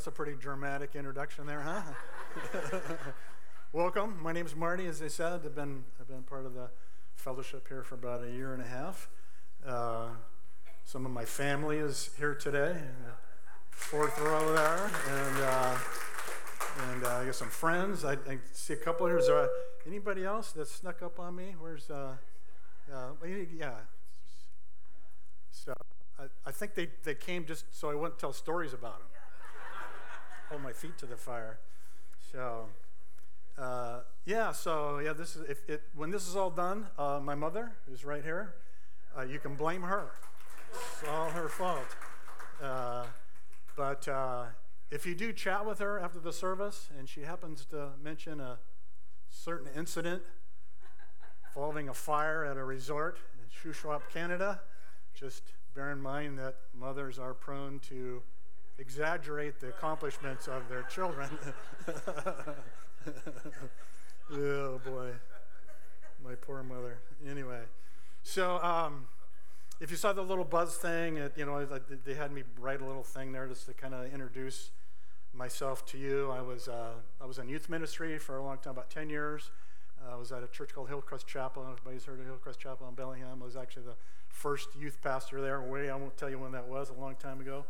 that's a pretty dramatic introduction there, huh? Welcome. My name is Marty. As I said, I've been I've been part of the fellowship here for about a year and a half. Uh, some of my family is here today, fourth row there, and uh, and uh, I got some friends. I, I, see a couple here. Is there anybody else that snuck up on me? Where's uh, yeah? So I, I think they, they came just so I wouldn't tell stories about them. Hold my feet to the fire. So, uh, yeah, so yeah, this is if it, when this is all done, uh, my mother is right here. Uh, you can blame her. It's all her fault. Uh, but uh, if you do chat with her after the service and she happens to mention a certain incident involving a fire at a resort in Shuswap, Canada, just bear in mind that mothers are prone to exaggerate the accomplishments of their children. oh boy, my poor mother. Anyway, so um, if you saw the little buzz thing, it, you know, they had me write a little thing there just to kind of introduce myself to you. I was uh, I was in youth ministry for a long time, about ten years. Uh, I was at a church called Hillcrest Chapel. Everybody's heard of Hillcrest Chapel in Bellingham. I was actually the first youth pastor there. Way I won't tell you when that was. A long time ago.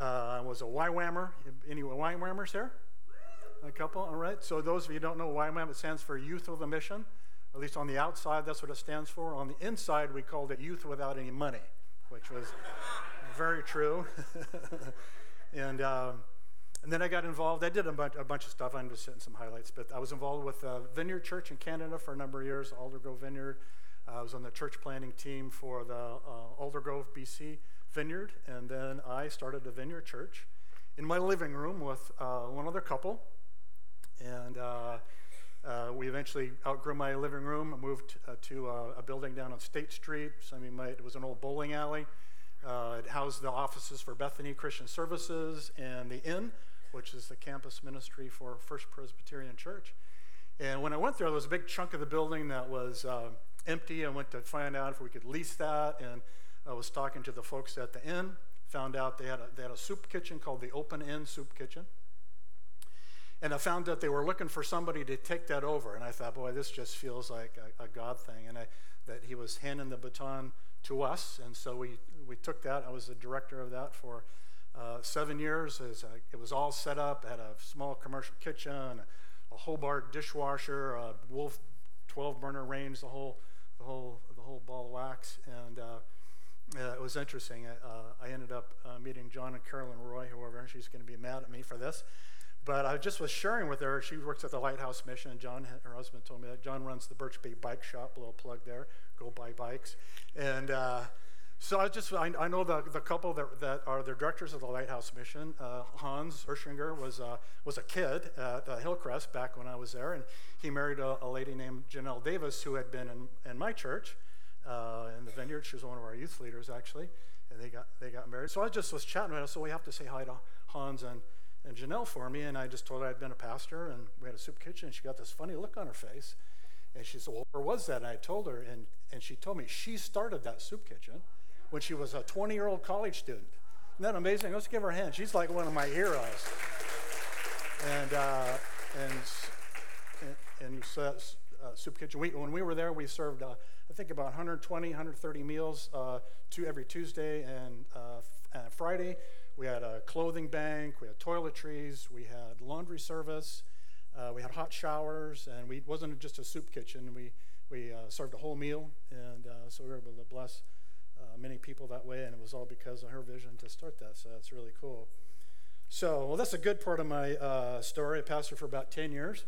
Uh, I was a YWAMer. Any YWAMers here? A couple. All right. So those of you who don't know YWAM, it stands for Youth with a Mission. At least on the outside, that's what it stands for. On the inside, we called it Youth Without Any Money, which was very true. and um, and then I got involved. I did a bunch, a bunch, of stuff. I'm just hitting some highlights, but I was involved with uh, Vineyard Church in Canada for a number of years, Aldergrove Vineyard. Uh, I was on the church planning team for the uh, Aldergrove, BC Vineyard, and then I started a Vineyard Church in my living room with uh, one other couple. And uh, uh, we eventually outgrew my living room, and moved to a building down on State Street. Some might, it was an old bowling alley. it housed the offices for Bethany Christian Services and the Inn which is the campus ministry for First Presbyterian Church. And when I went there, there was a big chunk of the building that was uh, empty. I went to find out if we could lease that, and I was talking to the folks at the inn. Found out they had a, they had a soup kitchen called the Open Inn Soup Kitchen. And I found that they were looking for somebody to take that over. And I thought, boy, this just feels like a, a God thing. And I, that he was handing the baton to us. And so we, we took that. I was the director of that for uh, seven years. As a, it was all set up, had a small commercial kitchen, a, a Hobart dishwasher, a Wolf 12 burner range, the whole, the whole, the whole ball of wax. And uh, it was interesting. Uh, I ended up uh, meeting John and Carolyn Roy, however, she's going to be mad at me for this. But I just was sharing with her. She works at the Lighthouse Mission. John, her husband, told me that John runs the Birch Bay Bike Shop. Little plug there. Go buy bikes. And uh, so I just I, I know the, the couple that, that are the directors of the Lighthouse Mission. Uh, Hans Urschinger was uh, was a kid at uh, Hillcrest back when I was there, and he married a, a lady named Janelle Davis who had been in, in my church uh, in the vineyard. She was one of our youth leaders actually, and they got they got married. So I just was chatting with her. So we have to say hi to Hans and and Janelle for me, and I just told her I'd been a pastor, and we had a soup kitchen. And she got this funny look on her face, and she said, "Well, where was that?" And I told her, and and she told me she started that soup kitchen when she was a 20 year old college student. Isn't that amazing? Let's give her a hand. She's like one of my heroes. And, uh, and, and, and uh, Soup Kitchen, we, when we were there, we served, uh, I think, about 120, 130 meals uh, every Tuesday and, uh, and Friday. We had a clothing bank, we had toiletries, we had laundry service, uh, we had hot showers, and we, wasn't just a soup kitchen. We, we uh, served a whole meal, and uh, so we were able to bless uh, many people that way, and it was all because of her vision to start that. So that's really cool. So, well, that's a good part of my uh, story. I pastored for about 10 years,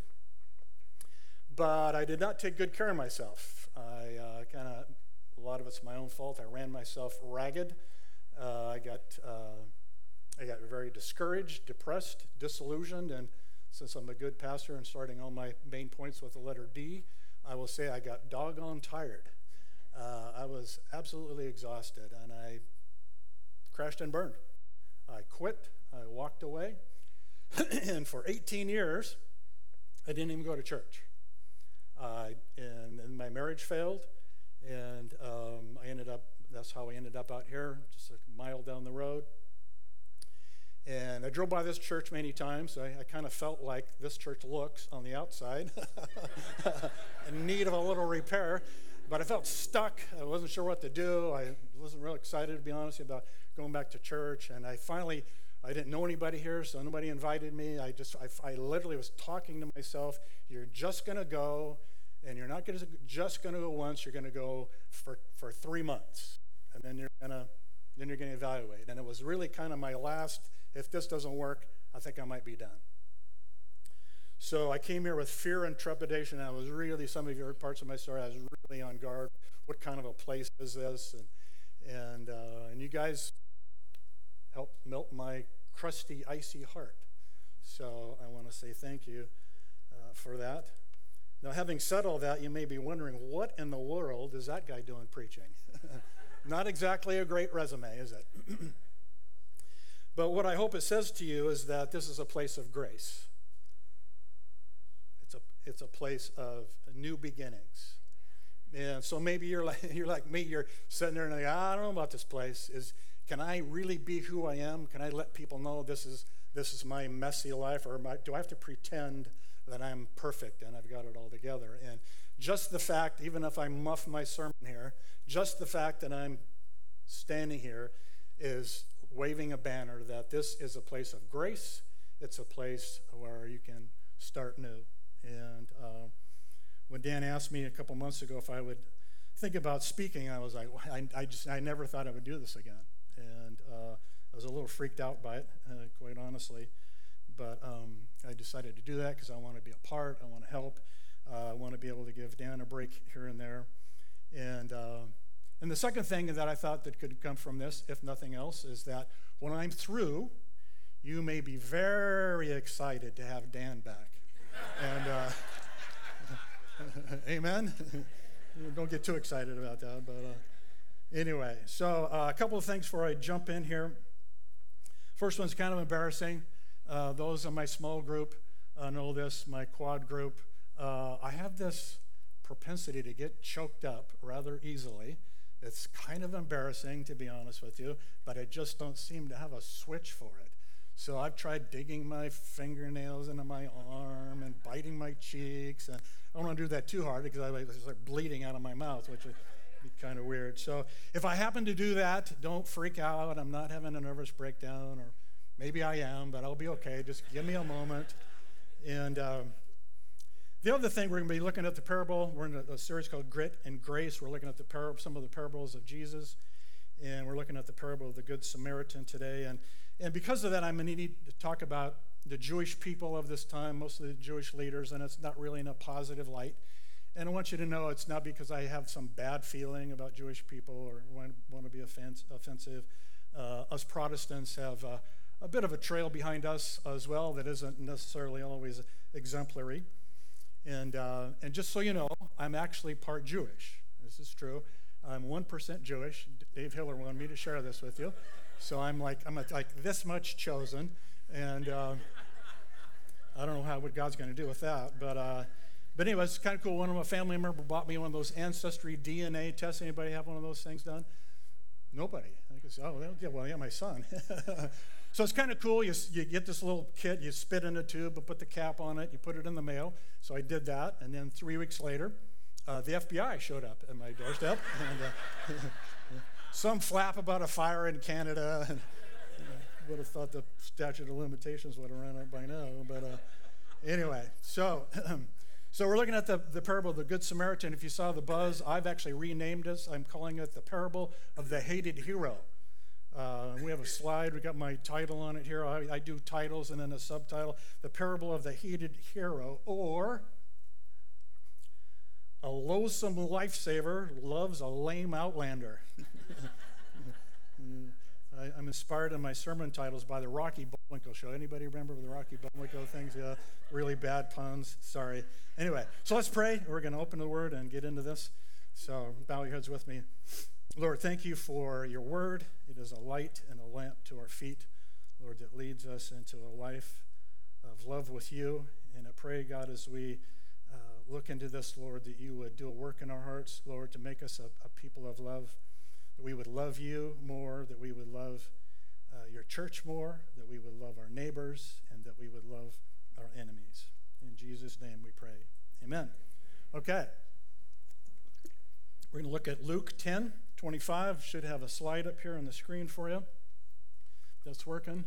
but I did not take good care of myself. I uh, kind of, a lot of it's my own fault. I ran myself ragged. Uh, I got, uh, I got very discouraged, depressed, disillusioned, and since I'm a good pastor and starting all my main points with the letter D, I will say I got doggone tired uh, I was absolutely exhausted and I crashed and burned. I quit, I walked away, and for 18 years, I didn't even go to church. Uh, and, and, my marriage failed, and um, I ended up, that's how I ended up out here, just a mile down the road. And I drove by this church many times. I, I kind of felt like this church looks on the outside, in need of a little repair. But I felt stuck. I wasn't sure what to do. I wasn't real excited, to be honest, about going back to church. And I finally, I didn't know anybody here, so nobody invited me. I just, I, I literally was talking to myself. You're just going to go, and you're not gonna, just going to go once. You're going to go for, for three months, and then you're going to, then you're going to evaluate. And it was really kind of my last if this doesn't work, I think I might be done. So I came here with fear and trepidation. I was really, some of you heard parts of my story, I was really on guard. What kind of a place is this? And, and, uh, and you guys helped melt my crusty, icy heart. So I want to say thank you uh, for that. Now, having said all that, you may be wondering, what in the world is that guy doing preaching? Not exactly a great resume, is it? But what I hope it says to you is that this is a place of grace. It's a, it's a place of new beginnings. And so maybe you're like, you're like me, you're sitting there and like, I don't know about this place. Is can I really be who I am? Can I let people know this is this is my messy life, or my, do I have to pretend that I'm perfect and I've got it all together? And just the fact, even if I muff my sermon here, just the fact that I'm standing here is waving a banner that this is a place of grace. It's a place where you can start new. And uh, when Dan asked me a couple months ago if I would think about speaking, I was like, I, I just I never thought I would do this again, and uh, I was a little freaked out by it, uh, quite honestly. But um, I decided to do that because I want to be a part. I want to help. Uh, I want to be able to give Dan a break here and there, and uh, and the second thing that I thought that could come from this, if nothing else, is that when I'm through, you may be very excited to have Dan back. and uh, amen. Don't get too excited about that, but uh, anyway. So uh, a couple of things before I jump in here. First one's kind of embarrassing. Uh, those in my small group uh, know this. My quad group. Uh, I have this propensity to get choked up rather easily. It's kind of embarrassing, to be honest with you, but I just don't seem to have a switch for it. So I've tried digging my fingernails into my arm and biting my cheeks. And I don't want to do that too hard because I start bleeding out of my mouth, which would be kind of weird. So if I happen to do that, don't freak out. I'm not having a nervous breakdown, or maybe I am, but I'll be okay. Just give me a moment. And um, the other thing, we're going to be looking at the parable. We're in a, a series called Grit and Grace. We're looking at the par- some of the parables of Jesus, and we're looking at the parable of the Good Samaritan today. And, and because of that, I'm going to need to talk about the Jewish people of this time, mostly the Jewish leaders, and it's not really in a positive light. And I want you to know it's not because I have some bad feeling about Jewish people or want, want to be offense, offensive. Uh, us Protestants have uh, a bit of a trail behind us as well that isn't necessarily always exemplary. And, uh, and just so you know, I'm actually part Jewish. This is true. I'm 1% Jewish. Dave Hiller wanted me to share this with you. So I'm like, I'm like this much chosen. And uh, I don't know how, what God's going to do with that. But, uh, but anyway, it's kind of cool. One of my family members bought me one of those ancestry DNA tests. Anybody have one of those things done? Nobody. I guess, oh, yeah, well, yeah, my son. So it's kind of cool. You, you get this little kit, you spit in a tube, but put the cap on it, you put it in the mail. So I did that. And then three weeks later, uh, the FBI showed up at my doorstep. and, uh, some flap about a fire in Canada. And, would have thought the statute of limitations would have run out by now. But uh, anyway, so. So we're looking at the, the parable of the Good Samaritan. If you saw the buzz, I've actually renamed this. I'm calling it the parable of the hated hero. Uh, we have a slide. We got my title on it here. I, I, do titles and then a subtitle: "The Parable of the Hated Hero," or "A Loathsome Lifesaver Loves a Lame Outlander." I, am inspired in my sermon titles by the Rocky Bullwinkle Show. Anybody remember the Rocky Bullwinkle things? Yeah, really bad puns. Sorry. Anyway, so let's pray. We're going to open the Word and get into this. So bow your heads with me. Lord, thank you for your word. It is a light and a lamp to our feet, Lord, that leads us into a life of love with you. And I pray, God, as we uh, look into this, Lord, that you would do a work in our hearts, Lord, to make us a, a people of love, that we would love you more, that we would love uh, your church more, that we would love our neighbors, and that we would love our enemies. In Jesus' name we pray. Amen. Okay. We're going to look at Luke 10 25. Should have a slide up here on the screen for you. That's working.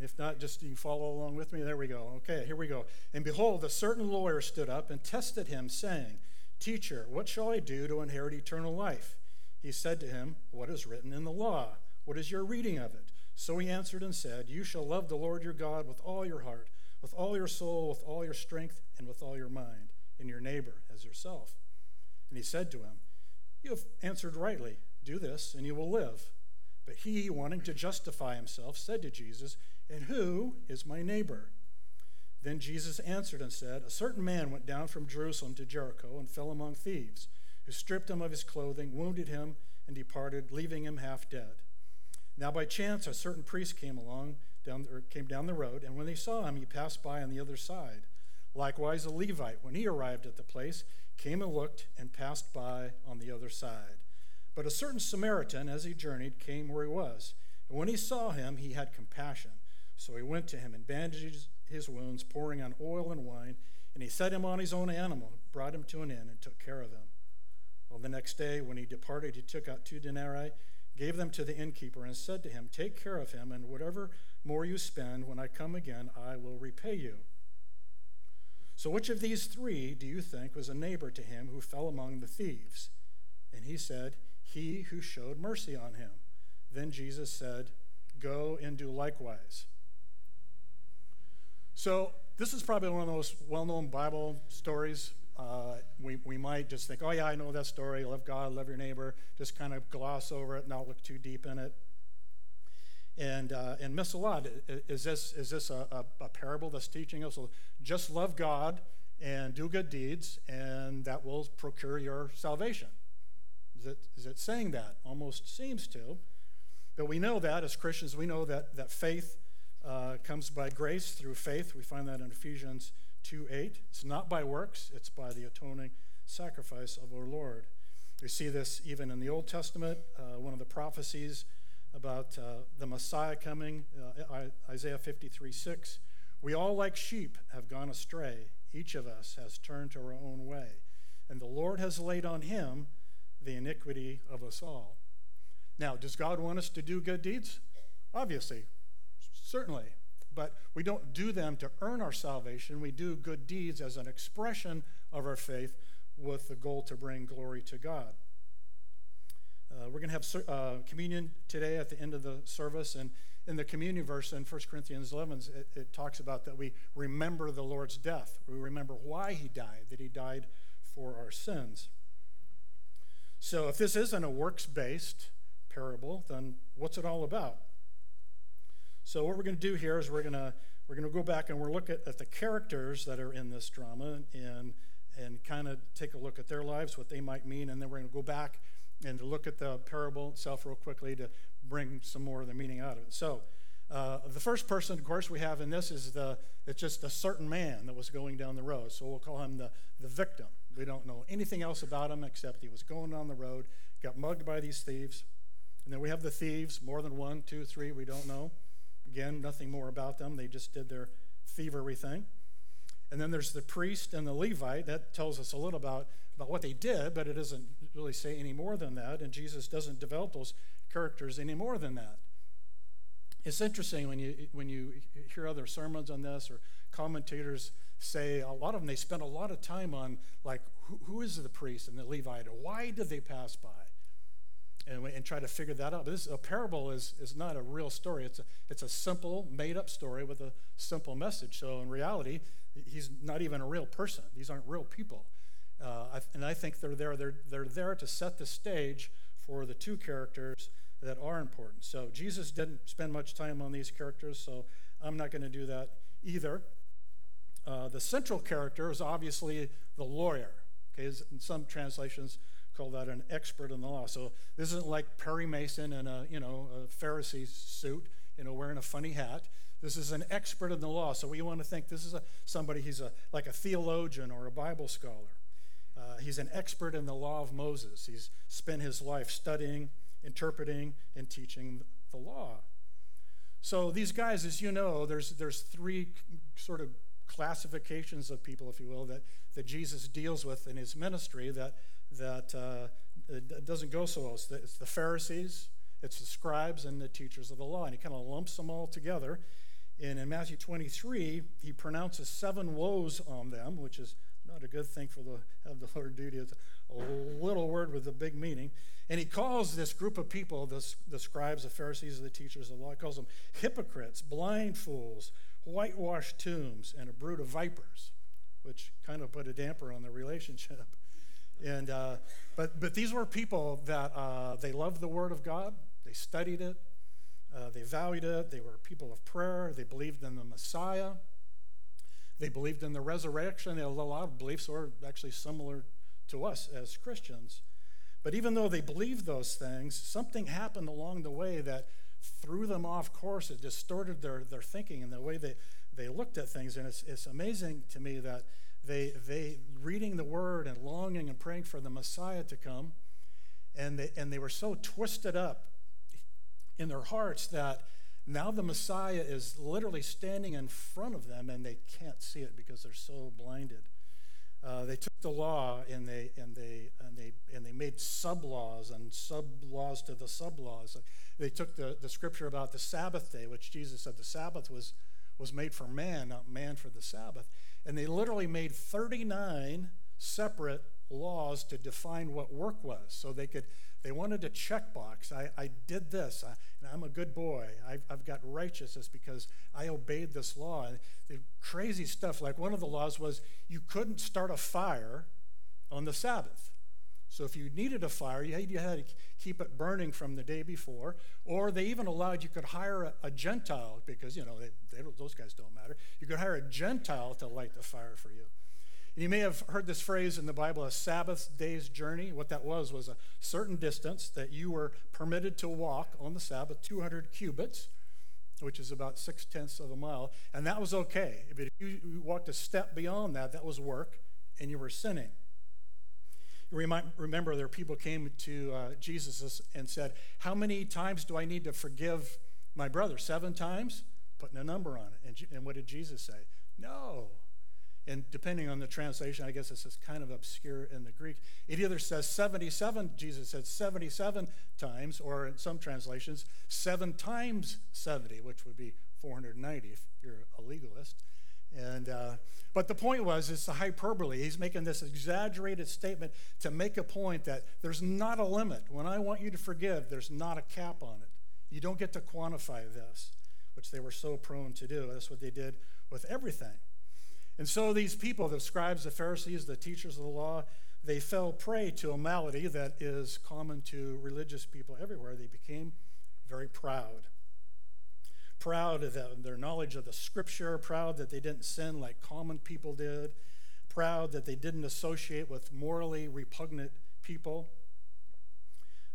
If not, just you follow along with me. There we go. Okay, here we go. And behold, a certain lawyer stood up and tested him, saying, Teacher, what shall I do to inherit eternal life? He said to him, What is written in the law? What is your reading of it? So he answered and said, You shall love the Lord your God with all your heart, with all your soul, with all your strength, and with all your mind, and your neighbor as yourself. And he said to him, You have answered rightly. Do this, and you will live. But he, wanting to justify himself, said to Jesus, And who is my neighbor? Then Jesus answered and said, A certain man went down from Jerusalem to Jericho and fell among thieves, who stripped him of his clothing, wounded him, and departed, leaving him half dead. Now by chance a certain priest came along, down, or came down the road, and when they saw him, he passed by on the other side. Likewise, a Levite, when he arrived at the place, came and looked and passed by on the other side. But a certain Samaritan, as he journeyed, came where he was. And when he saw him, he had compassion. So he went to him and bandaged his wounds, pouring on oil and wine. And he set him on his own animal, brought him to an inn, and took care of him. Well, the next day, when he departed, he took out two denarii, gave them to the innkeeper, and said to him, Take care of him, and whatever more you spend, when I come again, I will repay you. So, which of these three do you think was a neighbor to him who fell among the thieves? And he said, he who showed mercy on him. Then Jesus said, Go and do likewise. So, this is probably one of the most well known Bible stories. Uh, we, we might just think, oh, yeah, I know that story. Love God, love your neighbor. Just kind of gloss over it, not look too deep in it. And, uh, and miss a lot. Is this, is this a, a, a parable that's teaching us? Just love God and do good deeds, and that will procure your salvation. Is it, is it saying that? Almost seems to. But we know that as Christians, we know that, that faith uh, comes by grace through faith. We find that in Ephesians 2 8. It's not by works, it's by the atoning sacrifice of our Lord. We see this even in the Old Testament, uh, one of the prophecies about uh, the Messiah coming, uh, Isaiah 53 6. We all, like sheep, have gone astray. Each of us has turned to our own way. And the Lord has laid on him the iniquity of us all. Now, does God want us to do good deeds? Obviously, certainly. But we don't do them to earn our salvation. We do good deeds as an expression of our faith with the goal to bring glory to God. Uh, we're going to have uh, communion today at the end of the service. And in the communion verse in 1 Corinthians 11, it, it talks about that we remember the Lord's death. We remember why he died, that he died for our sins. So, if this isn't a works based parable, then what's it all about? So, what we're going to do here is we're going to we're going to go back and we're look at, at the characters that are in this drama and and kind of take a look at their lives, what they might mean, and then we're going to go back and look at the parable itself real quickly to bring some more of the meaning out of it. So, uh, the first person, of course, we have in this is the it's just a certain man that was going down the road. So we'll call him the, the victim. We don't know anything else about him except he was going down the road, got mugged by these thieves. And then we have the thieves, more than one, two, three, we don't know. Again, nothing more about them. They just did their thievery thing. And then there's the priest and the Levite. That tells us a little about, about what they did, but it doesn't really say any more than that. And Jesus doesn't develop those characters any more than that. It's interesting when you, when you hear other sermons on this or commentators say a lot of them they spend a lot of time on like who, who is the priest and the levite why did they pass by and, and try to figure that out. But this a parable is, is not a real story. It's a, it's a simple made up story with a simple message. So in reality he's not even a real person. These aren't real people. Uh, and i think they're there they're, they're there to set the stage for the two characters that are important. So jesus didn't spend much time on these characters so i'm not going to do that either. Uh, the central character is obviously the lawyer. Okay, in some translations call that an expert in the law. So this isn't like Perry Mason in a you know a Pharisee suit, you know, wearing a funny hat. This is an expert in the law. So we want to think this is a, somebody. He's a like a theologian or a Bible scholar. Uh, he's an expert in the law of Moses. He's spent his life studying, interpreting, and teaching the law. So these guys, as you know, there's, there's three sort of classifications of people, if you will, that, that Jesus deals with in his ministry that, that uh, doesn't go so well. It's the, Pharisees, it's the scribes, and the teachers of the law. And he kind of lumps them all together. And in Matthew 23, he pronounces seven woes on them, which is not a good thing for the have the Lord duty. It's a little word with a big meaning. And he calls this group of people, the, the scribes, the Pharisees, the teachers of the law, he calls them hypocrites, blind fools, whitewashed tombs, and a brood of vipers, which kind of put a damper on the relationship. And uh, but but these were people that uh, they loved the Word of God. They studied it. Uh, they valued it. They were people of prayer. They believed in the Messiah. They believed in the resurrection. A lot of beliefs were actually similar to us as Christians. But even though they believed those things, something happened along the way that threw them off course. It distorted their, their thinking and the way they, they looked at things. And it's, it's amazing to me that they, they, reading the word and longing and praying for the Messiah to come, and they, and they were so twisted up in their hearts that now the Messiah is literally standing in front of them and they can't see it because they're so blinded. Uh, they took the law and they and they and they and they made sub laws and sub laws to the sub laws. They took the, the scripture about the Sabbath day, which Jesus said the Sabbath was was made for man, not man for the Sabbath, and they literally made 39 separate laws to define what work was, so they could they wanted a checkbox. I, I did this, I, and I'm a good boy. I've, I've got righteousness because I obeyed this law. And the crazy stuff, like one of the laws was you couldn't start a fire on the Sabbath. So if you needed a fire, you had, to keep it burning from the day before. Or they even allowed you could hire a, a Gentile because, you know, they, they those guys don't matter. You could hire a Gentile to light the fire for you. You may have heard this phrase in the Bible, a Sabbath day's journey. What that was was a certain distance that you were permitted to walk on the Sabbath, 200 cubits, which is about six tenths of a mile, and that was okay. If you walked a step beyond that, that was work, and you were sinning. You remember there people came to uh, Jesus and said, How many times do I need to forgive my brother? Seven times? Putting a number on it. And, and what did Jesus say? No. And depending on the translation, I guess this is kind of obscure in the Greek. It either says 77, Jesus said 77 times, or in some translations, 7 times 70, which would be 490 if you're a legalist. And, uh, but the point was, it's a hyperbole. He's making this exaggerated statement to make a point that there's not a limit. When I want you to forgive, there's not a cap on it. You don't get to quantify this, which they were so prone to do. That's what they did with everything. And so these people, the scribes, the Pharisees, the teachers of the law, they fell prey to a malady that is common to religious people everywhere. They became very proud. Proud of their knowledge of the scripture, proud that they didn't sin like common people did, proud that they didn't associate with morally repugnant people.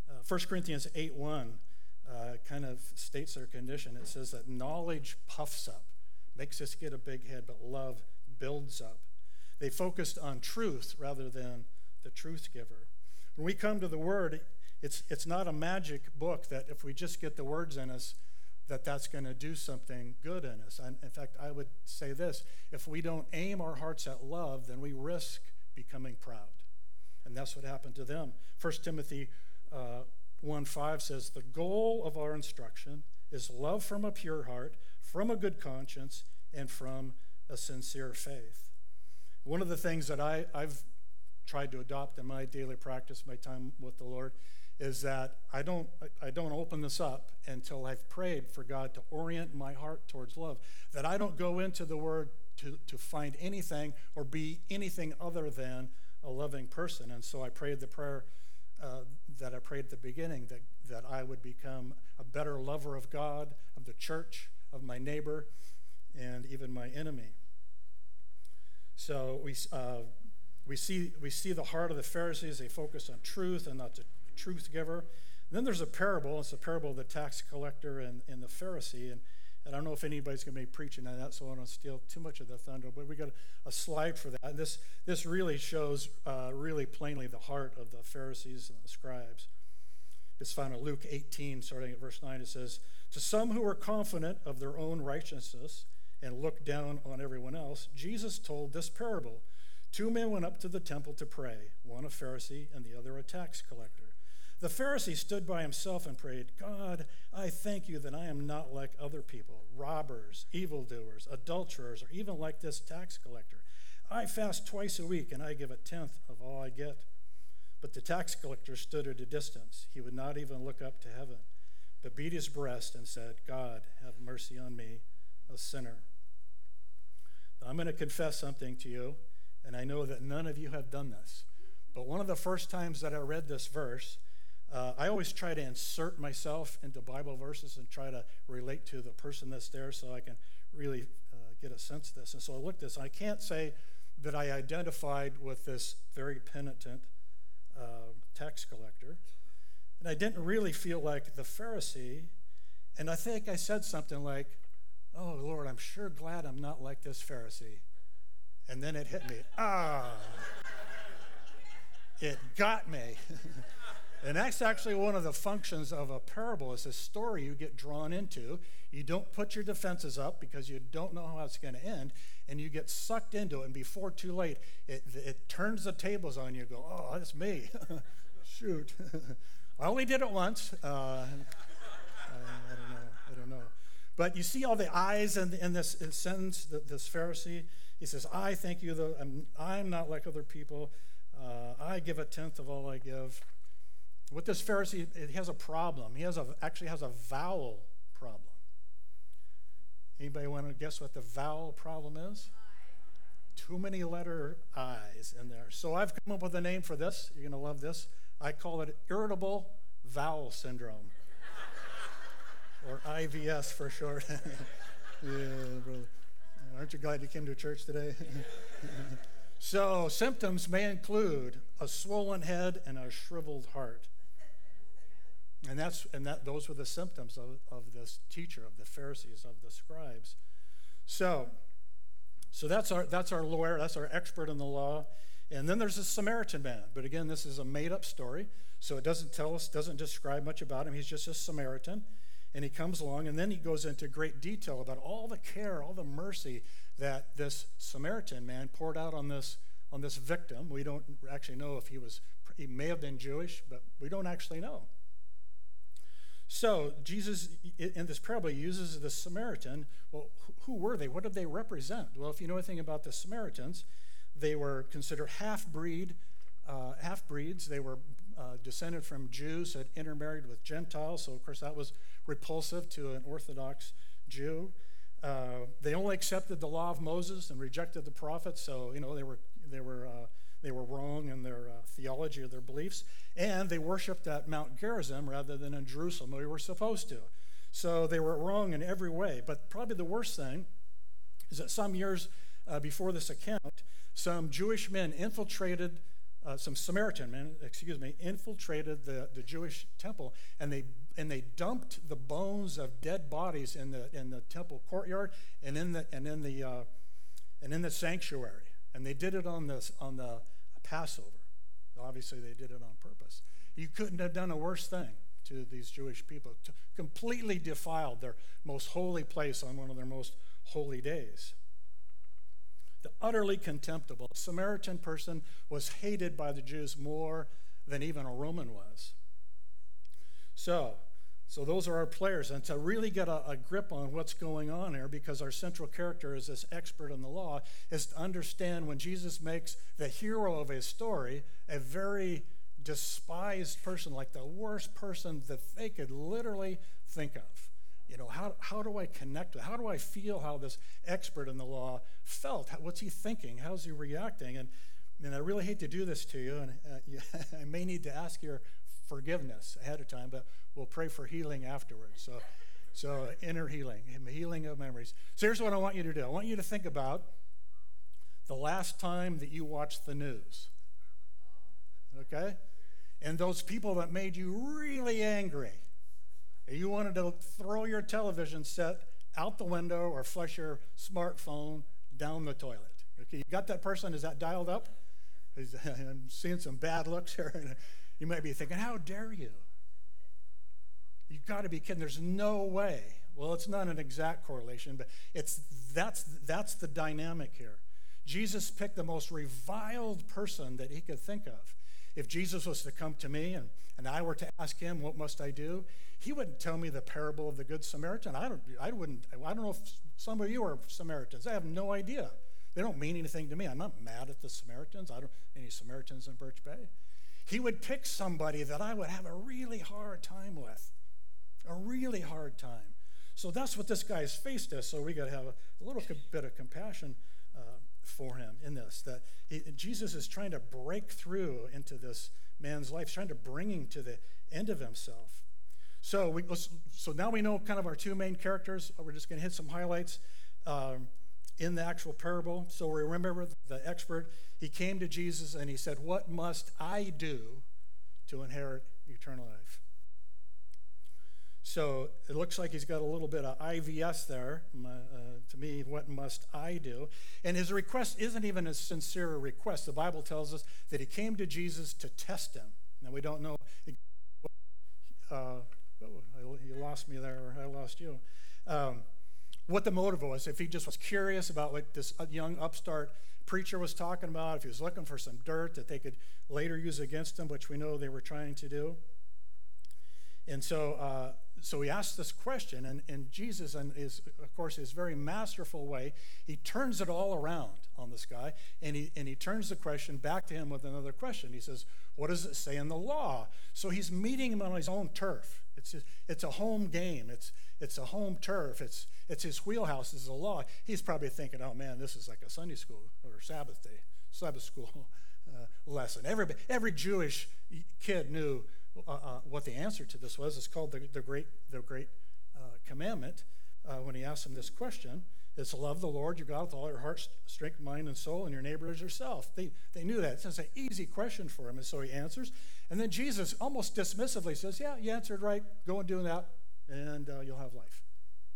Uh, 1 Corinthians 8 1 uh, kind of states their condition. It says that knowledge puffs up, makes us get a big head, but love builds up. They focused on truth rather than the truth giver. When we come to the Word, it's, it's not a magic book that if we just get the words in us, that that's going to do something good in us. And in fact, I would say this if we don't aim our hearts at love, then we risk becoming proud. And that's what happened to them. 1 Timothy uh, 1 5 says, The goal of our instruction is love from a pure heart, from a good conscience, and from a sincere faith. One of the things that I, I've tried to adopt in my daily practice, my time with the Lord, is that I don't, I don't open this up until I've prayed for God to orient my heart towards love. That I don't go into the Word to, to find anything or be anything other than a loving person. And so I prayed the prayer uh, that I prayed at the beginning that, that I would become a better lover of God, of the church, of my neighbor, and even my enemy. So we, uh, we, see, we see the heart of the Pharisees. They focus on truth and not the truth giver. And then there's a parable. It's a parable of the tax collector and, and the Pharisee. And, and I don't know if anybody's going to be preaching on that, so I don't steal too much of the thunder. But we got a, a slide for that. And this, this really shows uh, really plainly the heart of the Pharisees and the scribes. It's found in Luke 18, starting at verse 9. It says, To some who were confident of their own righteousness and looked down on everyone else, Jesus told this parable. Two men went up to the temple to pray, one a Pharisee and the other a tax collector. The Pharisee stood by himself and prayed, God, I thank you that I am not like other people, robbers, evildoers, adulterers, or even like this tax collector. I fast twice a week and I give a tenth of all I get. But the tax collector stood at a distance. He would not even look up to heaven, but beat his breast and said, God, have mercy on me, a sinner. Now, I'm going to confess something to you, and I know that none of you have done this. But one of the first times that I read this verse, uh, I always try to insert myself into Bible verses and try to relate to the person that's there so I can really uh, get a sense of this. And so I looked at this. I can't say that I identified with this very penitent uh, tax collector. And I didn't really feel like the Pharisee. And I think I said something like, Oh, Lord, I'm sure glad I'm not like this Pharisee. And then it hit me. Ah, it got me. And that's actually one of the functions of a parable. It's a story you get drawn into. You don't put your defenses up because you don't know how it's going to end, and you get sucked into it. And before too late, it, it turns the tables on you. Go, oh, that's me. Shoot. I only did it once. Uh, I, I, don't know. I don't know. But you see all the eyes in, in this sentence, this Pharisee. He says, I thank you, though I'm, I'm not like other people. Uh, I give a tenth of all I give. With this Pharisee, he has a problem. He has a, actually has a vowel problem. Anybody want to guess what the vowel problem is? Too many letter I's in there. So I've come up with a name for this. You're going to love this. I call it irritable vowel syndrome, or IVS for short. yeah, brother. Aren't you glad you came to church today? so, symptoms may include a swollen head and a shriveled heart. And that's and that those were the symptoms of, of this teacher, of the Pharisees, of the scribes. So, so that's our that's our lawyer, that's our expert in the law. And then there's a Samaritan man. But again, this is a made-up story, so it doesn't tell us, doesn't describe much about him. He's just a Samaritan. And he comes along, and then he goes into great detail about all the care, all the mercy that this Samaritan man poured out on this on this victim. We don't actually know if he was he may have been Jewish, but we don't actually know. So, Jesus, in this parable, uses the Samaritan. Well, who were they? What did they represent? Well, if you know anything about the Samaritans, they were considered half breed, uh, half breeds. They were uh, descended from Jews that intermarried with Gentiles. So, of course, that was repulsive to an Orthodox Jew. Uh, they only accepted the law of Moses and rejected the prophets. So, you know, they were they were uh, they were wrong in their uh, theology or their beliefs, and they worshiped at Mount Gerizim rather than in Jerusalem, where they were supposed to. So they were wrong in every way. But probably the worst thing is that some years uh, before this account, some Jewish men infiltrated, uh, some Samaritan men, excuse me, infiltrated the, the Jewish temple, and they and they dumped the bones of dead bodies in the in the temple courtyard and in the and in the uh, and in the sanctuary. And they did it on, this, on the Passover. Obviously, they did it on purpose. You couldn't have done a worse thing to these Jewish people, to completely defiled their most holy place on one of their most holy days. The utterly contemptible Samaritan person was hated by the Jews more than even a Roman was. So, so those are our players. And to really get a, a, grip on what's going on here, because our central character is this expert in the law, is to understand when Jesus makes the hero of his story a very despised person, like the worst person that they could literally think of. You know, how, how do I connect with, how do I feel how this expert in the law felt? What's he thinking? How's he reacting? And, and I really hate to do this to you, and uh, I may need to ask your forgiveness ahead of time, but we'll pray for healing afterwards. So, so inner healing, healing of memories. So here's what I want you to do. I want you to think about the last time that you watched the news. Okay? And those people that made you really angry. You wanted to throw your television set out the window or flush your smartphone down the toilet. Okay, you got that person? Is that dialed up? I'm seeing some bad looks here. You might be thinking, how dare you? You've got to be kidding. There's no way. Well, it's not an exact correlation, but it's that's that's the dynamic here. Jesus picked the most reviled person that he could think of. If Jesus was to come to me and, and I were to ask him, what must I do? He wouldn't tell me the parable of the Good Samaritan. I don't, I wouldn't, I don't know if some of you are Samaritans. I have no idea. They don't mean anything to me. I'm not mad at the Samaritans. I don't any Samaritans in Birch Bay. He would pick somebody that I would have a really hard time with. A really hard time. So that's what this guy's faced us. So we got to have a, little bit of compassion uh, for him in this. That he, Jesus is trying to break through into this man's life, trying to bring him to the end of himself. So we so now we know kind of our two main characters. We're just going to hit some highlights um, in the actual parable. So remember the expert. He came to Jesus and he said, "What must I do to inherit eternal life?" So it looks like he's got a little bit of IVS there. Uh, to me, what must I do? And his request isn't even a sincere request. The Bible tells us that he came to Jesus to test him. Now, we don't know. Uh, oh, you lost me there, or I lost you. Um, what the motive was, if he just was curious about what this young upstart preacher was talking about, if he was looking for some dirt that they could later use against him, which we know they were trying to do. And so, uh, so he asks this question, and, and Jesus, in his, of course, his very masterful way, he turns it all around on this guy, and he, and he turns the question back to him with another question. He says, What does it say in the law? So he's meeting him on his own turf. It's, his, it's a home game, it's, it's a home turf, it's, it's his wheelhouse, is the law. He's probably thinking, Oh man, this is like a Sunday school or Sabbath day, Sabbath school uh, lesson. Every, every Jewish kid knew uh, uh, what the answer to this was. It's called the, the Great, the great uh, Commandment. Uh, when he asked him this question, it's to love the Lord your God with all your heart, strength, mind, and soul, and your neighbor as yourself. They, they knew that. It's an easy question for him, and so he answers. And then Jesus almost dismissively says, Yeah, you answered right. Go and do that, and uh, you'll have life.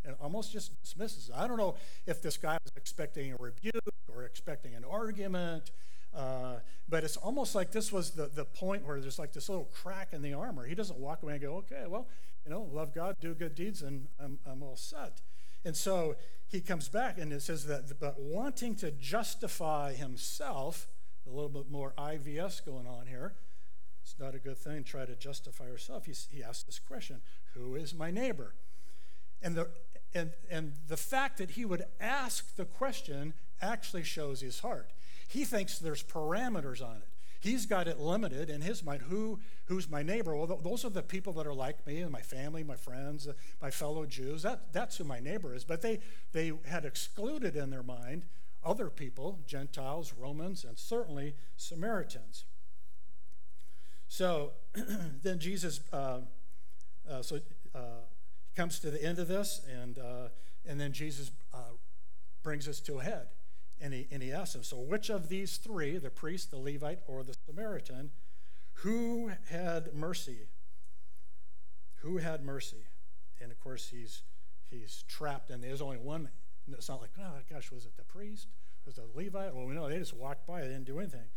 And almost just dismisses it. I don't know if this guy was expecting a rebuke or expecting an argument uh, but it's almost like this was the, the point where there's like this little crack in the armor. He doesn't walk away and go, okay, well, you know, love God, do good deeds, and I'm, I'm all set. And so he comes back and it says that, but wanting to justify himself, a little bit more IVS going on here, it's not a good thing. to Try to justify yourself. He, he asks this question Who is my neighbor? And the, and, and the fact that he would ask the question actually shows his heart. He thinks there's parameters on it. He's got it limited in his mind. Who, who's my neighbor? Well, those are the people that are like me and my family, my friends, uh, my fellow Jews. That, that's who my neighbor is. But they, they had excluded in their mind other people, Gentiles, Romans, and certainly Samaritans. So then Jesus, uh, uh, so uh, comes to the end of this, and uh, and then Jesus uh, brings us to a head. And he, and asks him, So which of these three, the priest, the Levite, or the Samaritan, who had mercy? Who had mercy? And of course, he's, he's trapped, and there's only one. It's not like, oh gosh, was it the priest? Was it the Levite? Well, we know they just walked by, they didn't do anything.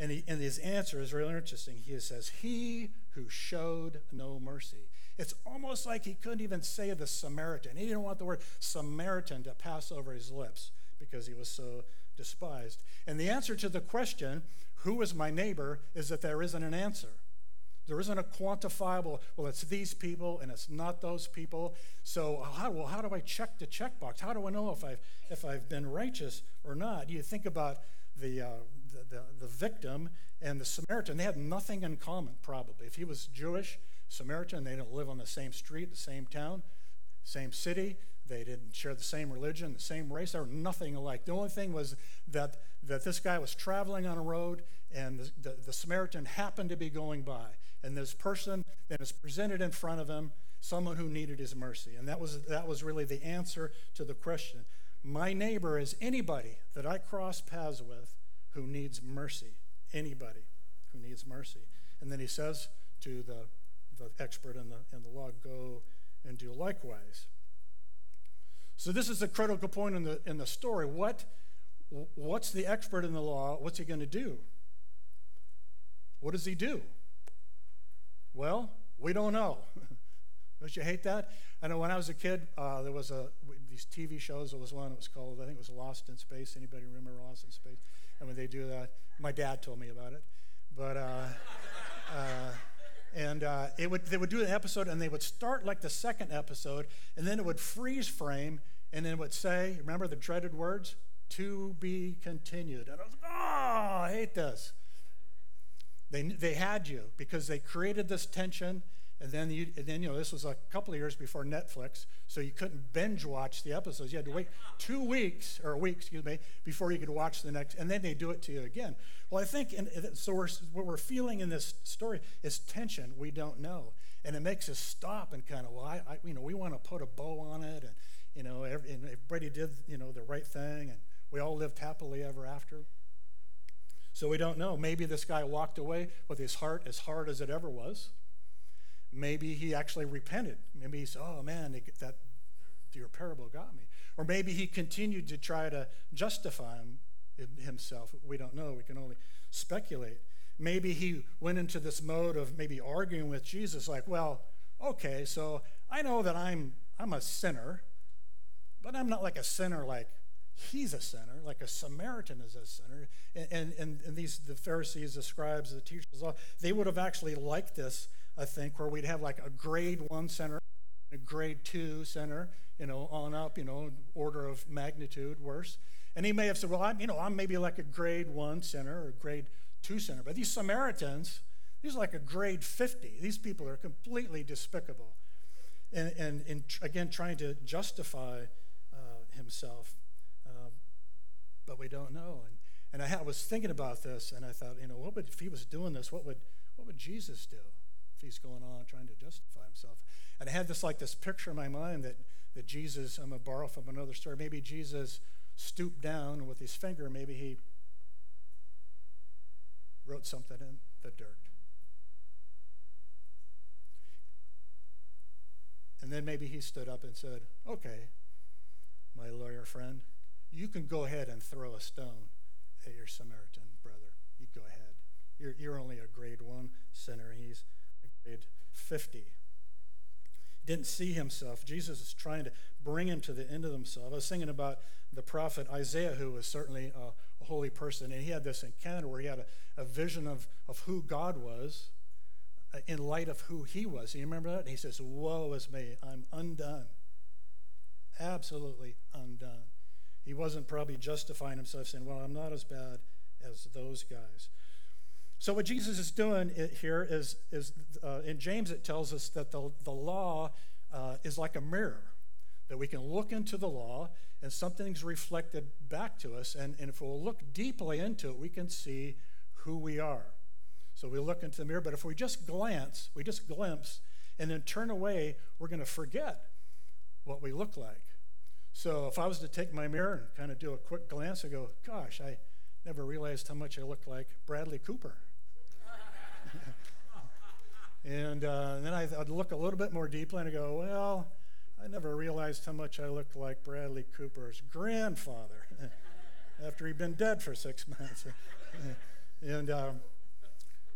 And, he, and his answer is really interesting. He says, He who showed no mercy. It's almost like he couldn't even say the Samaritan. He didn't want the word Samaritan to pass over his lips because he was so despised. And the answer to the question, who is my neighbor, is that there isn't an answer. There isn't a quantifiable, well, it's these people and it's not those people. So, how, well, how do I check the checkbox? How do I know if I've, if I've been righteous or not? You think about the, uh, the, the, the victim and the Samaritan, they had nothing in common, probably. If he was Jewish, Samaritan, they didn't live on the same street, the same town, same city. They didn't share the same religion, the same race. They were nothing alike. The only thing was that, that this guy was traveling on a road and the, the, the Samaritan happened to be going by. And this person that is presented in front of him, someone who needed his mercy. And that was, that was really the answer to the question. My neighbor is anybody that I cross paths with who needs mercy. Anybody who needs mercy. And then he says to the, the expert in the, in the law, go and do likewise. So this is a critical point in the in the story. What what's the expert in the law? What's he going to do? What does he do? Well, we don't know. Don't you hate that? I know when I was a kid, uh, there was a these TV shows. There was one. It was called I think it was Lost in Space. Anybody remember Lost in Space? And when they do that, my dad told me about it. But uh, uh, and uh, it would they would do an episode, and they would start like the second episode, and then it would freeze frame, and then it would say, remember the dreaded words, "To be continued." And I was like, oh, I hate this. They they had you because they created this tension and then, you, and then, you know, this was a couple of years before Netflix, so you couldn't binge watch the episodes. You had to wait two weeks, or a week, excuse me, before you could watch the next, and then they do it to you again. Well, I think, in, so we're, what we're feeling in this story is tension we don't know. And it makes us stop and kind of, well, I, I you know, we want to put a bow on it, and, you know, every, and everybody did, you know, the right thing, and we all lived happily ever after. So we don't know. Maybe this guy walked away with his heart as hard as it ever was. Maybe he actually repented. Maybe he said, oh man, that your parable got me. Or maybe he continued to try to justify him, himself. We don't know. We can only speculate. Maybe he went into this mode of maybe arguing with Jesus, like, well, okay, so I know that I'm I'm a sinner, but I'm not like a sinner like he's a sinner, like a Samaritan is a sinner. And, and, and these the Pharisees, the scribes, the teachers, they would have actually liked this I think, where we'd have like a grade one center, a grade two center, you know, on up, you know, order of magnitude worse. And he may have said, well, I'm, you know, I'm maybe like a grade one center or grade two center. But these Samaritans, these are like a grade 50. These people are completely despicable. And, and, and again, trying to justify uh, himself. Uh, but we don't know. And, and I, I was thinking about this, and I thought, you know, what would, if he was doing this, what would, what would Jesus do? He's going on trying to justify himself. And I had this like this picture in my mind that, that Jesus, I'm going to borrow from another story, maybe Jesus stooped down with his finger, maybe he wrote something in the dirt. And then maybe he stood up and said, Okay, my lawyer friend, you can go ahead and throw a stone at your Samaritan brother. You go ahead. You're, you're only a grade one sinner. He's 50. He didn't see himself. Jesus is trying to bring him to the end of himself. I was thinking about the prophet Isaiah, who was certainly a, a holy person, and he had this encounter where he had a, a vision of, of who God was uh, in light of who he was. You remember that? And he says, Woe is me, I'm undone. Absolutely undone. He wasn't probably justifying himself, saying, Well, I'm not as bad as those guys. So, what Jesus is doing here is, is uh, in James, it tells us that the, the law uh, is like a mirror, that we can look into the law and something's reflected back to us. And, and if we'll look deeply into it, we can see who we are. So, we look into the mirror, but if we just glance, we just glimpse, and then turn away, we're going to forget what we look like. So, if I was to take my mirror and kind of do a quick glance and go, gosh, I never realized how much I look like Bradley Cooper. and, uh, then I'd, I'd look a little bit more deeply and I go, well, I never realized how much I looked like Bradley Cooper's grandfather after he'd been dead for six months. and um,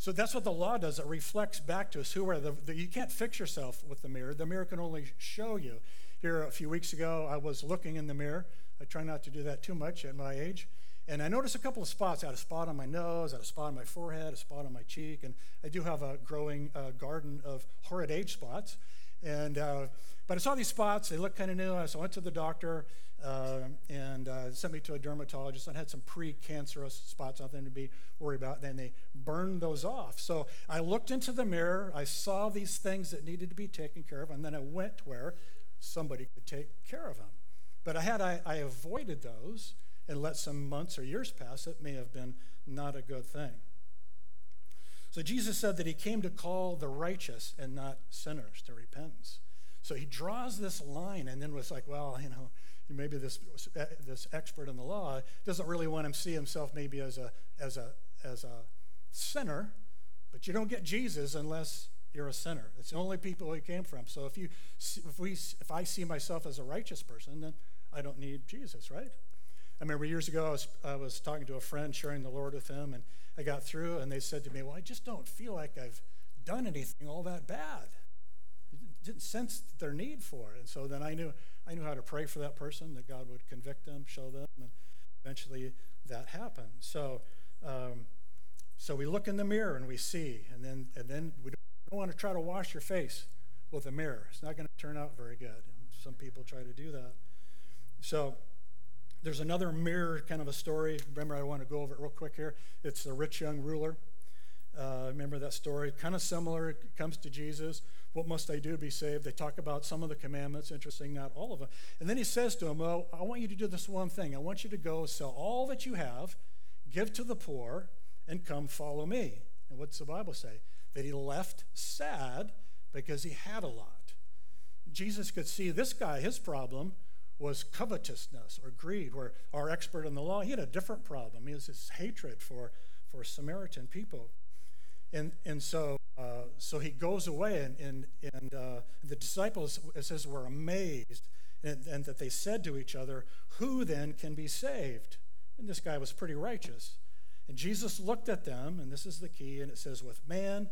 so that's what the law does. It reflects back to us who are the, the, you can't fix yourself with the mirror. The mirror can only show you. Here a few weeks ago, I was looking in the mirror. I try not to do that too much at my age. And I noticed a couple of spots. I had a spot on my nose, I had a spot on my forehead, a spot on my cheek, and I do have a growing uh, garden of horrid age spots. And uh, but I saw these spots; they looked kind of new. So I went to the doctor uh, and uh, sent me to a dermatologist. I had some pre-cancerous spots, nothing to be worried about. Then they burned those off. So I looked into the mirror. I saw these things that needed to be taken care of, and then I went where somebody could take care of them. But I had I, I avoided those and let some months or years pass, it may have been not a good thing. So Jesus said that he came to call the righteous and not sinners to repentance. So he draws this line and then was like, well, you know, maybe this this expert in the law doesn't really want him to see himself maybe as a as a as a sinner, but you don't get Jesus unless you're a sinner. It's the only people he came from. So if you if we if I see myself as a righteous person, then I don't need Jesus, right? I remember years ago, I was, I was talking to a friend, sharing the Lord with them, and I got through, and they said to me, Well, I just don't feel like I've done anything all that bad. didn't sense their need for it. And so then I knew I knew how to pray for that person, that God would convict them, show them, and eventually that happened. So um, so we look in the mirror and we see, and then and then we don't want to try to wash your face with a mirror. It's not going to turn out very good. Some people try to do that. So there's another mirror kind of a story. Remember, I want to go over it real quick here. It's the rich young ruler. Uh, remember that story? Kind of similar. It comes to Jesus. What must I do to be saved? They talk about some of the commandments, interesting, not all of them. And then he says to him, Well, I want you to do this one thing. I want you to go sell all that you have, give to the poor, and come follow me. And what's the Bible say? That he left sad because he had a lot. Jesus could see this guy, his problem was covetousness or greed, where our expert in the law, he had a different problem. He has this hatred for, for Samaritan people. And, and so, uh, so he goes away, and, and, and uh, the disciples, it says, were amazed, and, and that they said to each other, Who then can be saved? And this guy was pretty righteous. And Jesus looked at them, and this is the key, and it says, With man,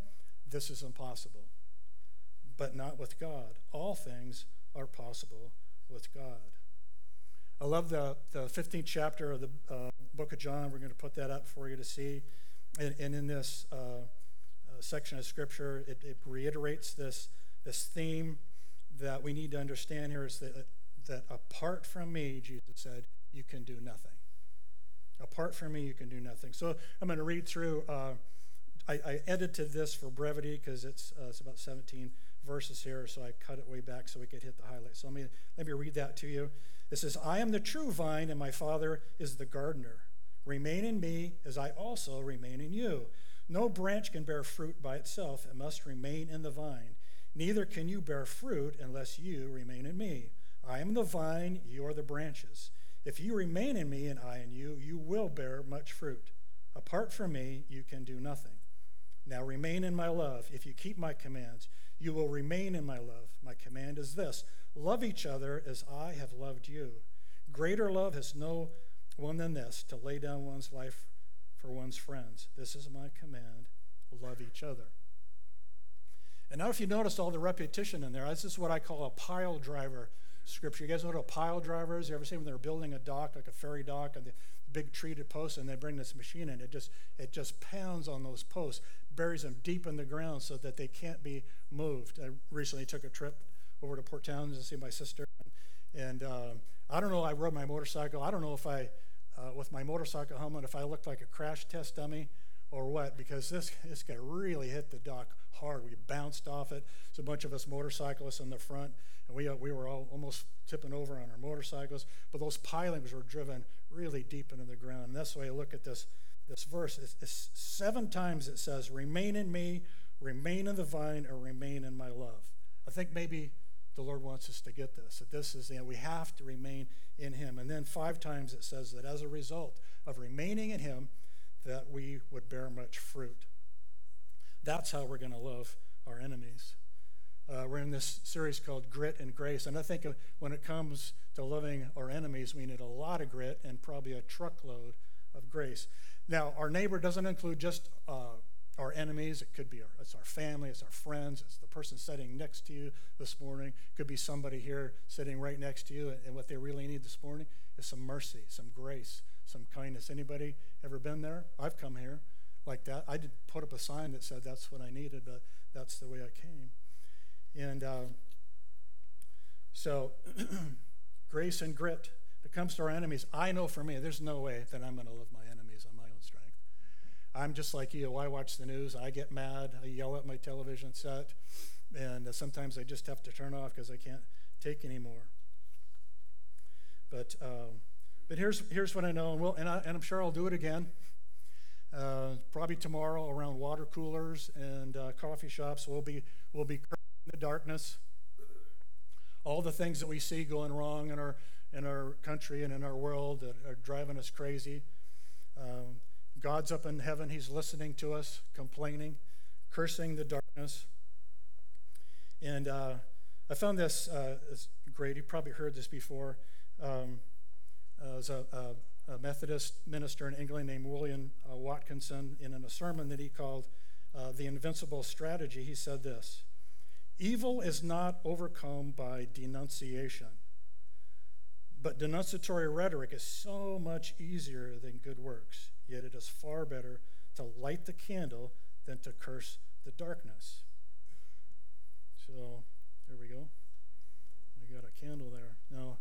this is impossible, but not with God. All things are possible with God. I love the, the 15th chapter of the uh, book of John. We're going to put that up for you to see. And, and in this uh, uh, section of scripture, it, it, reiterates this, this theme that we need to understand here is that, that apart from me, Jesus said, you can do nothing. Apart from me, you can do nothing. So I'm going to read through. Uh, I, I, edited this for brevity because it's, uh, it's about 17 verses here, so I cut it way back so we could hit the highlights. So let me, let me read that to you. It says, I am the true vine, and my Father is the gardener. Remain in me as I also remain in you. No branch can bear fruit by itself, it must remain in the vine. Neither can you bear fruit unless you remain in me. I am the vine, you are the branches. If you remain in me and I in you, you will bear much fruit. Apart from me, you can do nothing. Now remain in my love. If you keep my commands, you will remain in my love. My command is this Love each other as I have loved you. Greater love has no one than this to lay down one's life for one's friends. This is my command love each other. And now, if you noticed all the repetition in there, this is what I call a pile driver scripture. You guys know what a pile driver is? You ever seen when they're building a dock, like a ferry dock, and the big treated posts, and they bring this machine in? It just it just pounds on those posts, buries them deep in the ground so that they can't be moved. I recently took a trip over to Port Townsend to see my sister. And, and uh, I don't know, I rode my motorcycle. I don't know if I, uh, with my motorcycle helmet, if I looked like a crash test dummy or what, because this, this guy really hit the dock hard. We bounced off it. There's a bunch of us motorcyclists in the front, and we, uh, we were all almost tipping over on our motorcycles. But those pilings were driven really deep into the ground. And that's why I look at this, this verse. It's, it's seven times it says, Remain in me, remain in the vine, or remain in my love. I think maybe the Lord wants us to get this. That this is, you know, we have to remain in Him. And then five times it says that as a result of remaining in Him, that we would bear much fruit. That's how we're going to love our enemies. Uh, we're in this series called Grit and Grace. And I think when it comes to loving our enemies, we need a lot of grit and probably a truckload of grace. Now, our neighbor doesn't include just uh, our enemies. It could be our, it's our family, it's our friends, it's the person sitting next to you this morning. It could be somebody here sitting right next to you, and what they really need this morning is some mercy, some grace, some kindness. Anybody ever been there? I've come here like that. I did put up a sign that said that's what I needed, but that's the way I came. And uh, so, grace and grit. It comes to our enemies. I know for me, there's no way that I'm going to live my I'm just like you. I watch the news. I get mad. I yell at my television set. And uh, sometimes I just have to turn off because I can't take anymore. But, um, but here's, here's what I know, and, we'll, and, I, and I'm sure I'll do it again. Uh, probably tomorrow around water coolers and uh, coffee shops. We'll be, we'll be in the darkness. All the things that we see going wrong in our, in our country and in our world that are driving us crazy. Um, God's up in heaven. He's listening to us, complaining, cursing the darkness. And uh, I found this uh, great. You probably heard this before. Um, uh, a, a, a, Methodist minister in England named William uh, Watkinson, in a sermon that he called uh, The Invincible Strategy, he said this Evil is not overcome by denunciation. But denunciatory rhetoric is so much easier than good works, yet it is far better to light the candle than to curse the darkness. So, there we go. We got a candle there. Now,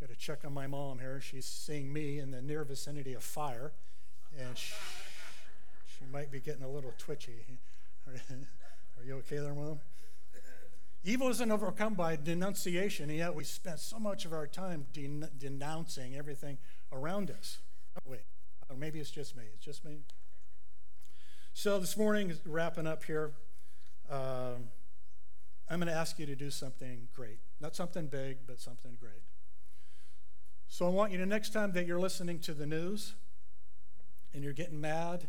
got to check on my mom here. She's seeing me in the near vicinity of fire, and she, she might be getting a little twitchy. Are you okay there, mom? Evil isn't overcome by denunciation, and yet we spend so much of our time den- denouncing everything around us. Oh, wait, oh, maybe it's just me. It's just me. So this morning, wrapping up here, uh, I'm going to ask you to do something great. Not something big, but something great. So I want you to, next time that you're listening to the news and you're getting mad,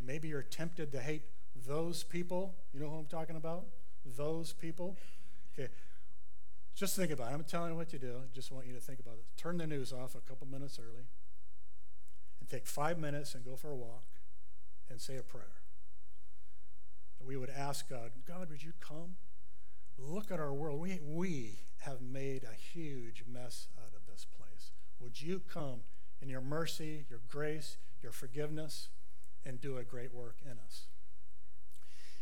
maybe you're tempted to hate those people. You know who I'm talking about? Those people. Okay. Just think about it. I'm telling you what to do. I just want you to think about it. Turn the news off a couple minutes early and take five minutes and go for a walk and say a prayer. And we would ask God, God, would you come? Look at our world. We, we have made a huge mess out of this place. Would you come in your mercy, your grace, your forgiveness, and do a great work in us?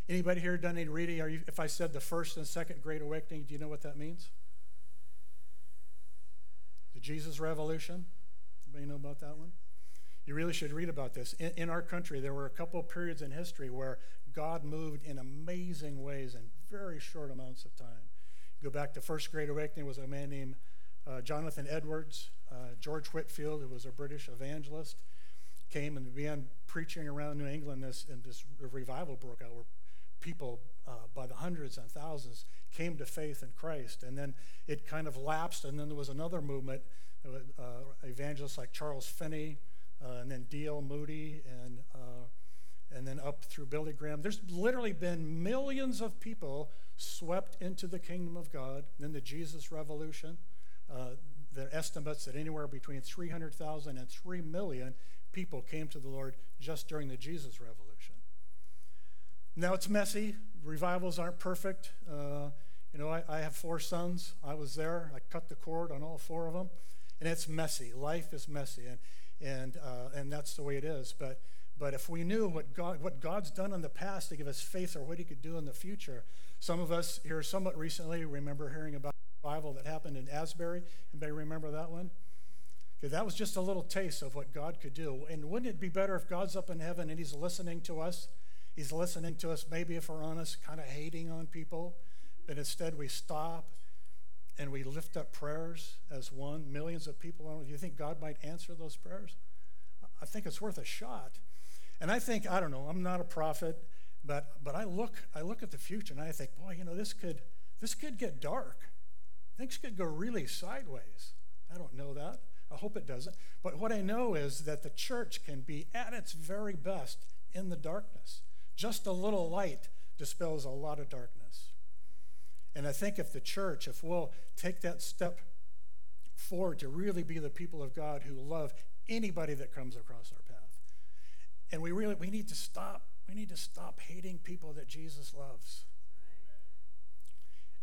Anybody here done any reading? Are you, if I said the first and second Great Awakening, do you know what that means? The Jesus Revolution? Anybody know about that one? You really should read about this. In, in our country, there were a couple of periods in history where God moved in amazing ways in very short amounts of time. Go back to First Great Awakening was a man named uh, Jonathan Edwards. Uh, George Whitefield, who was a British evangelist, came and began preaching around New England. This and this revival broke out where people uh, by the hundreds and thousands came to faith in Christ. And then it kind of lapsed, and then there was another movement, uh, evangelists like Charles Finney, uh, and then D.L. Moody, and, uh, and then up through Billy Graham. There's literally been millions of people swept into the kingdom of God. Then the Jesus Revolution. Uh, the estimates that anywhere between 300,000 and 3 million people came to the Lord just during the Jesus Revolution. Now it's messy. Revivals aren't perfect. Uh, you know, I, I, have four sons. I was there. I cut the cord on all four of them, and it's messy. Life is messy, and and uh, and that's the way it is. But but if we knew what God what God's done in the past to give us faith or what He could do in the future, some of us here somewhat recently remember hearing about a revival that happened in Asbury. Anybody remember that one? Okay, that was just a little taste of what God could do. And wouldn't it be better if God's up in heaven and He's listening to us? He's listening to us, maybe if we're honest, kind of hating on people. But instead, we stop and we lift up prayers as. Millions of people. Do you think God might answer those prayers? I think it's worth a shot. And I think, I don't know, I'm not a prophet, but, but I, look, I look at the future and I think, boy, you know, this could, this could get dark. Things could go really sideways. I don't know that. I hope it doesn't. But what I know is that the church can be at its very best in the darkness. Just a little light dispels a lot of darkness. And I think if the church, if we'll take that step forward to really be the people of God who love anybody that comes across our path, and we really we need to stop we need to stop hating people that Jesus loves.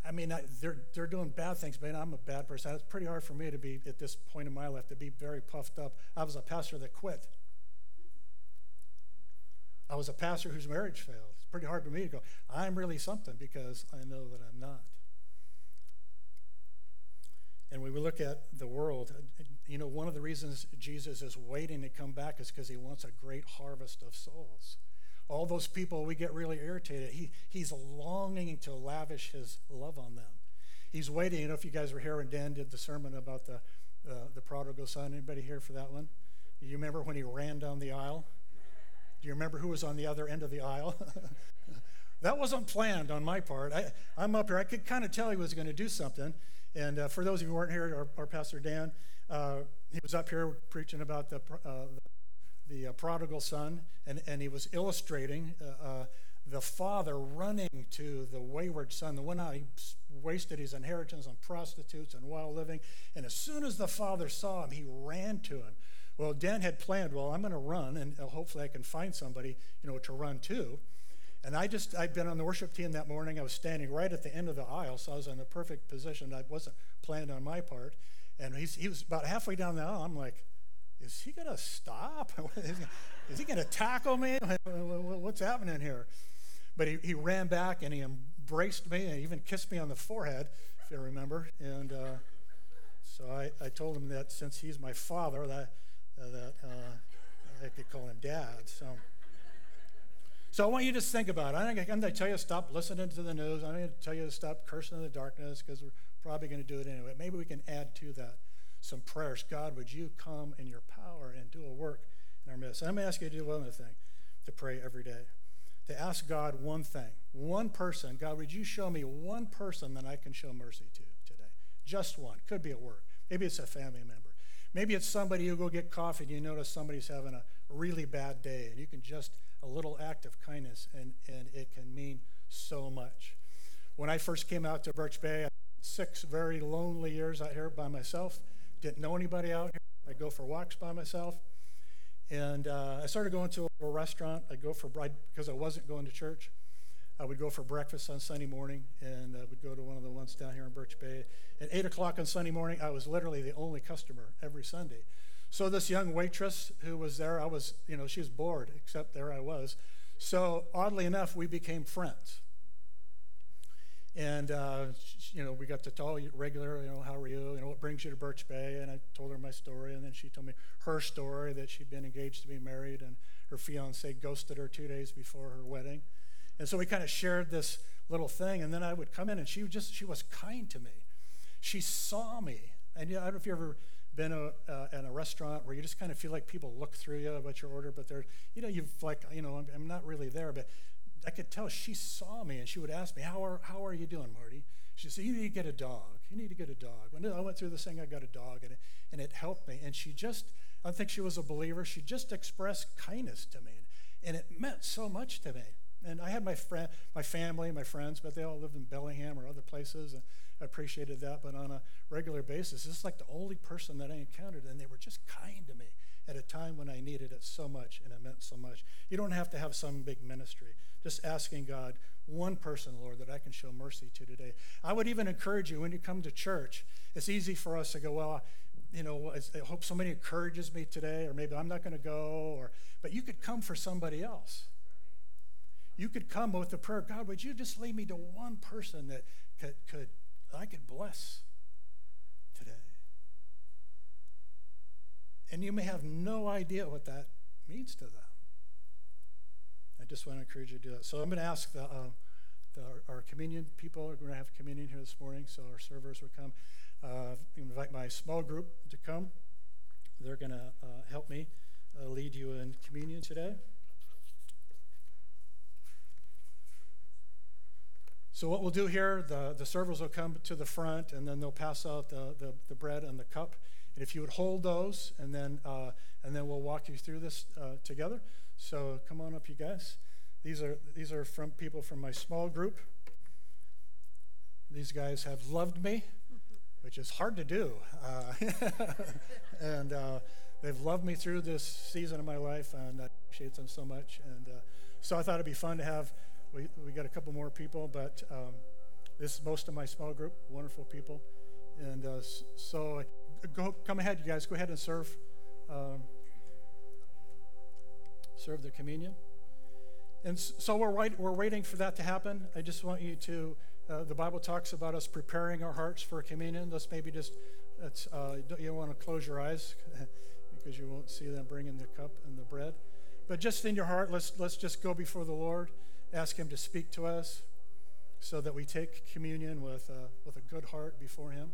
I mean, I, they're, they're doing bad things, but I'm a bad person. It's pretty hard for me to be, at this point in my life, to be very puffed up. I was a pastor that quit. I was a pastor whose marriage failed. Pretty hard for me to go, I'm really something because I know that I'm not. And when we look at the world, you know, one of the reasons Jesus is waiting to come back is because he wants a great harvest of souls. All those people, we get really irritated. He, he's longing to lavish his love on them. He's waiting. You know, if you guys were here when Dan did the sermon about the, uh, the prodigal son, anybody here for that one? You remember when he ran down the aisle? Do you remember who was on the other end of the aisle? that wasn't planned on my part. I, am up here. I could kind of tell he was going to do something. And uh, for those of you who weren't here, our, our Pastor Dan, uh, he was up here preaching about the, uh, the uh, prodigal son, and, and he was illustrating uh, uh, the father running to the wayward son, the one he wasted his inheritance on prostitutes and wild living. And as soon as the father saw him, he ran to him well, Dan had planned, well, I'm going to run, and uh, hopefully I can find somebody, you know, to run to. And I just, I'd been on the worship team that morning. I was standing right at the end of the aisle, so I was in the perfect position. I wasn't planned on my part. And he's, he was about halfway down the aisle. I'm like, is he going to stop? is he going to tackle me? What's happening here? But he, he ran back and he embraced me and even kissed me on the forehead, if you remember. And uh, so I, I told him that since he's my father, that, that uh, I could call him dad. So. So I want you to think about it. I'm going to tell you to stop listening to the news. I'm going to tell you to stop cursing in the darkness because we're probably going to do it anyway. Maybe we can add to that some prayers. God, would you come in your power and do a work in our midst? I'm going to ask you to do one other thing to pray every day. To ask God one thing, one person. God, would you show me one person that I can show mercy to today? Just one. Could be at work. Maybe it's a family member. Maybe it's somebody you go get coffee and you notice somebody's having a really bad day and you can just a little act of kindness, and, and it can mean so much. When I first came out to Birch Bay, six very lonely years out here by myself, didn't know anybody out here. I'd go for walks by myself. And uh, I started going to a restaurant. I'd go for bride because I wasn't going to church. I would go for breakfast on Sunday morning, and I would go to one of the ones down here in Birch Bay. At 8 o'clock on Sunday morning, I was literally the only customer every Sunday. So this young waitress who was there, I was, you know, she was bored, except there I was. So oddly enough, we became friends. And, uh, you know, we got to talk regular, you know, how are you? You know, what brings you to Birch Bay? And I told her my story. And then she told me her story that she'd been engaged to be married and her fiance ghosted her two days before her wedding. And so we kind of shared this little thing. And then I would come in and she just, she was kind to me. She saw me. And you know, I don't know if you've ever been a, uh, in a restaurant where you just kind of feel like people look through you about your order, but they're, you know, you've like, you know, I'm, I'm, not really there, but I could tell she saw me and she would ask me, how are, how are you doing, Marty? She said, you need to get a dog. You need to get a dog. When I went through this thing, I got a dog, and it, and it helped me. And she just, I think she was a believer. She just expressed kindness to me, and it meant so much to me. And I had my friend, my family, my friends, but they all lived in Bellingham or other places. And, I appreciated that, but on a regular basis, this is like the only person that I encountered, and they were just kind to me at a time when I needed it so much and it meant so much. You don't have to have some big ministry. Just asking God, one person, Lord, that I can show mercy to today. I would even encourage you when you come to church, it's easy for us to go, well, you know, I hope somebody encourages me today, or maybe I'm not going to go, or but you could come for somebody else. You could come with the prayer, God, would you just lead me to one person that could, could I could bless today. And you may have no idea what that means to them. I just want to encourage you to do that. So I'm going to ask the, uh, the, our communion people, we're going to have communion here this morning, so our servers will come. Uh, invite my small group to come. They're going to uh, help me uh, lead you in communion today. So what we'll do here, the, the servers will come to the front and then they'll pass out the, the, the bread and the cup. And if you would hold those, and then, uh, and then we'll walk you through this uh, together. So come on up, you guys. These are, these are from people from my small group. These guys have loved me, which is hard to do. Uh, and uh, they've loved me through this season of my life, and I appreciate them so much. And uh, so I thought it'd be fun to have we, we got a couple more people, but um, this is most of my small group, wonderful people. And uh, so go, come ahead, you guys, go ahead and serve, um, serve the communion. And so we're, wait, we're waiting for that to happen. I just want you to, uh, the Bible talks about us preparing our hearts for communion. Let's maybe just, it's, uh, you don't want to close your eyes because you won't see them bringing the cup and the bread. But just in your heart, let's, let's just go before the Lord ask Him to speak to us so that we take communion with, uh, with a good heart before Him.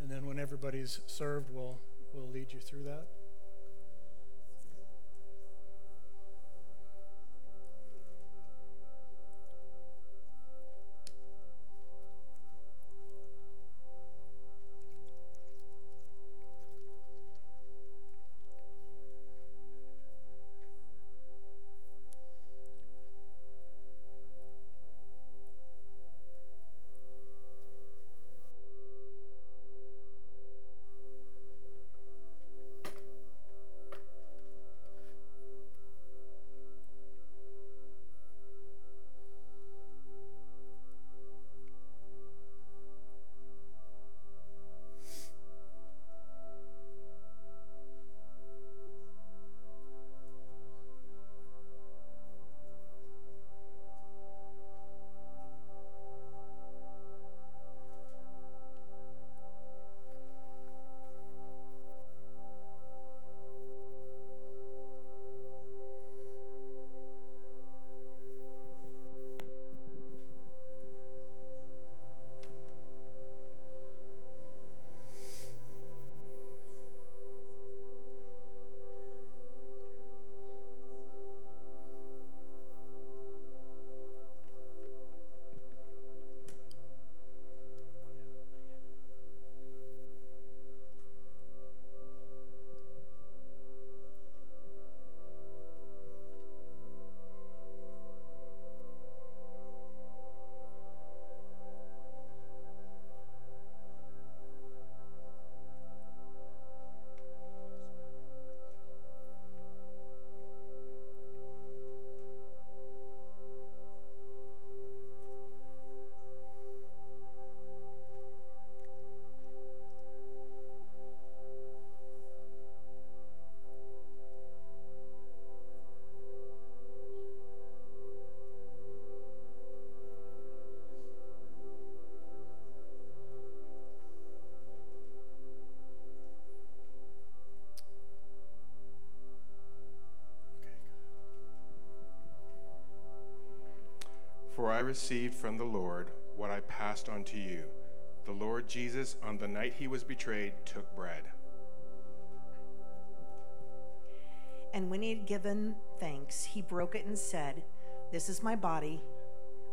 And then when everybody's served, we'll, we'll lead you through that. For I received from the Lord what I passed on to you. The Lord Jesus, on the night he was betrayed, took bread. And when he had given thanks, he broke it and said, This is my body,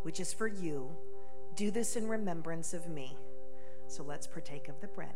which is for you. Do this in remembrance of me. So let's partake of the bread.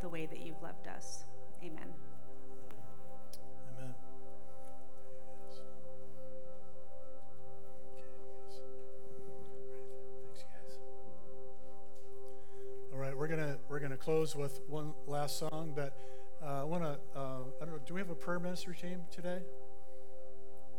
The, way that you've loved us. Amen. Amen. All right, we're gonna we're gonna close with one last song, but uh, I want to. Uh, I don't know. Do we have a prayer ministry team today?